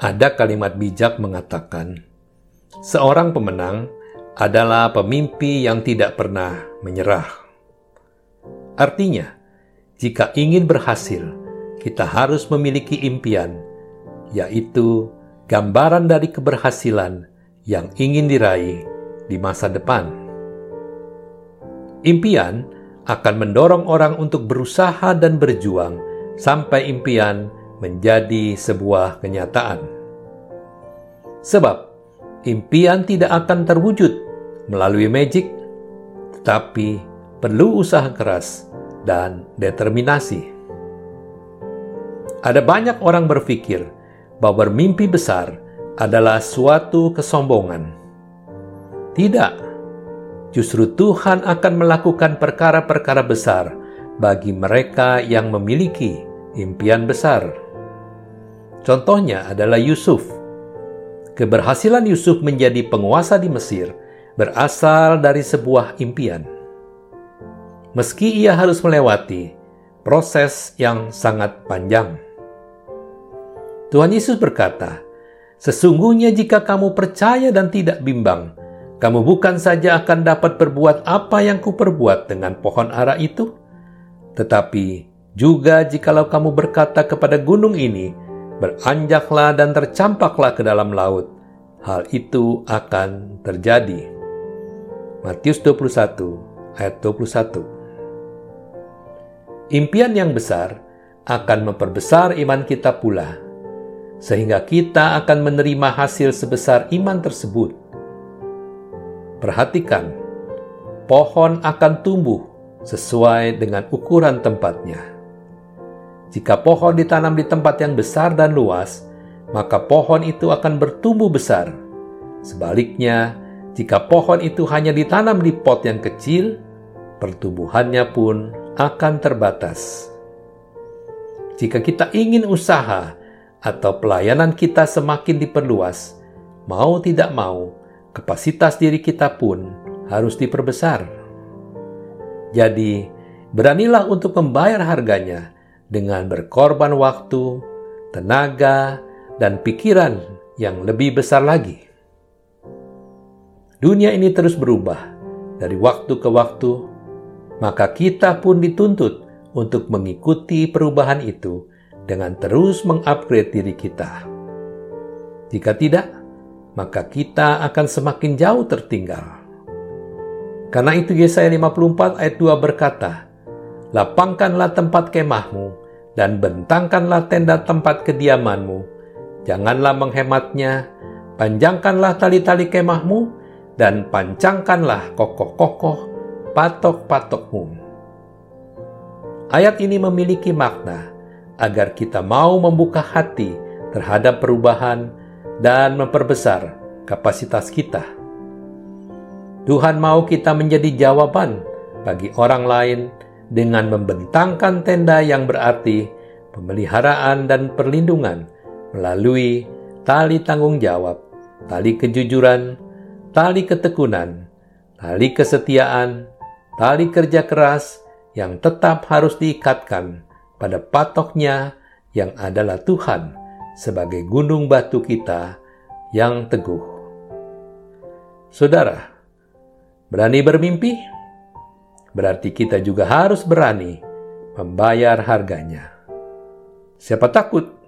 Ada kalimat bijak mengatakan, seorang pemenang adalah pemimpi yang tidak pernah menyerah. Artinya, jika ingin berhasil, kita harus memiliki impian, yaitu gambaran dari keberhasilan yang ingin diraih di masa depan. Impian akan mendorong orang untuk berusaha dan berjuang sampai impian menjadi sebuah kenyataan. Sebab impian tidak akan terwujud melalui magic, tetapi perlu usaha keras dan determinasi. Ada banyak orang berpikir bahwa bermimpi besar adalah suatu kesombongan. Tidak, justru Tuhan akan melakukan perkara-perkara besar bagi mereka yang memiliki impian besar. Contohnya adalah Yusuf. Keberhasilan Yusuf menjadi penguasa di Mesir berasal dari sebuah impian. Meski ia harus melewati proses yang sangat panjang. Tuhan Yesus berkata, Sesungguhnya jika kamu percaya dan tidak bimbang, kamu bukan saja akan dapat berbuat apa yang kuperbuat dengan pohon ara itu, tetapi juga jikalau kamu berkata kepada gunung ini, beranjaklah dan tercampaklah ke dalam laut, hal itu akan terjadi. Matius 21 ayat 21 Impian yang besar akan memperbesar iman kita pula sehingga kita akan menerima hasil sebesar iman tersebut. Perhatikan, pohon akan tumbuh sesuai dengan ukuran tempatnya. Jika pohon ditanam di tempat yang besar dan luas, maka pohon itu akan bertumbuh besar. Sebaliknya, jika pohon itu hanya ditanam di pot yang kecil, pertumbuhannya pun akan terbatas. Jika kita ingin usaha atau pelayanan kita semakin diperluas, mau tidak mau, kapasitas diri kita pun harus diperbesar. Jadi, beranilah untuk membayar harganya dengan berkorban waktu, tenaga, dan pikiran yang lebih besar lagi. Dunia ini terus berubah dari waktu ke waktu, maka kita pun dituntut untuk mengikuti perubahan itu dengan terus mengupgrade diri kita. Jika tidak, maka kita akan semakin jauh tertinggal. Karena itu Yesaya 54 ayat 2 berkata, Lapangkanlah tempat kemahmu dan bentangkanlah tenda tempat kediamanmu. Janganlah menghematnya, panjangkanlah tali-tali kemahmu dan pancangkanlah kokoh-kokoh patok-patokmu. Ayat ini memiliki makna agar kita mau membuka hati terhadap perubahan dan memperbesar kapasitas kita. Tuhan mau kita menjadi jawaban bagi orang lain dengan membentangkan tenda yang berarti pemeliharaan dan perlindungan melalui tali tanggung jawab, tali kejujuran, tali ketekunan, tali kesetiaan, tali kerja keras yang tetap harus diikatkan pada patoknya yang adalah Tuhan sebagai gunung batu kita yang teguh. Saudara, berani bermimpi? Berarti kita juga harus berani membayar harganya. Siapa takut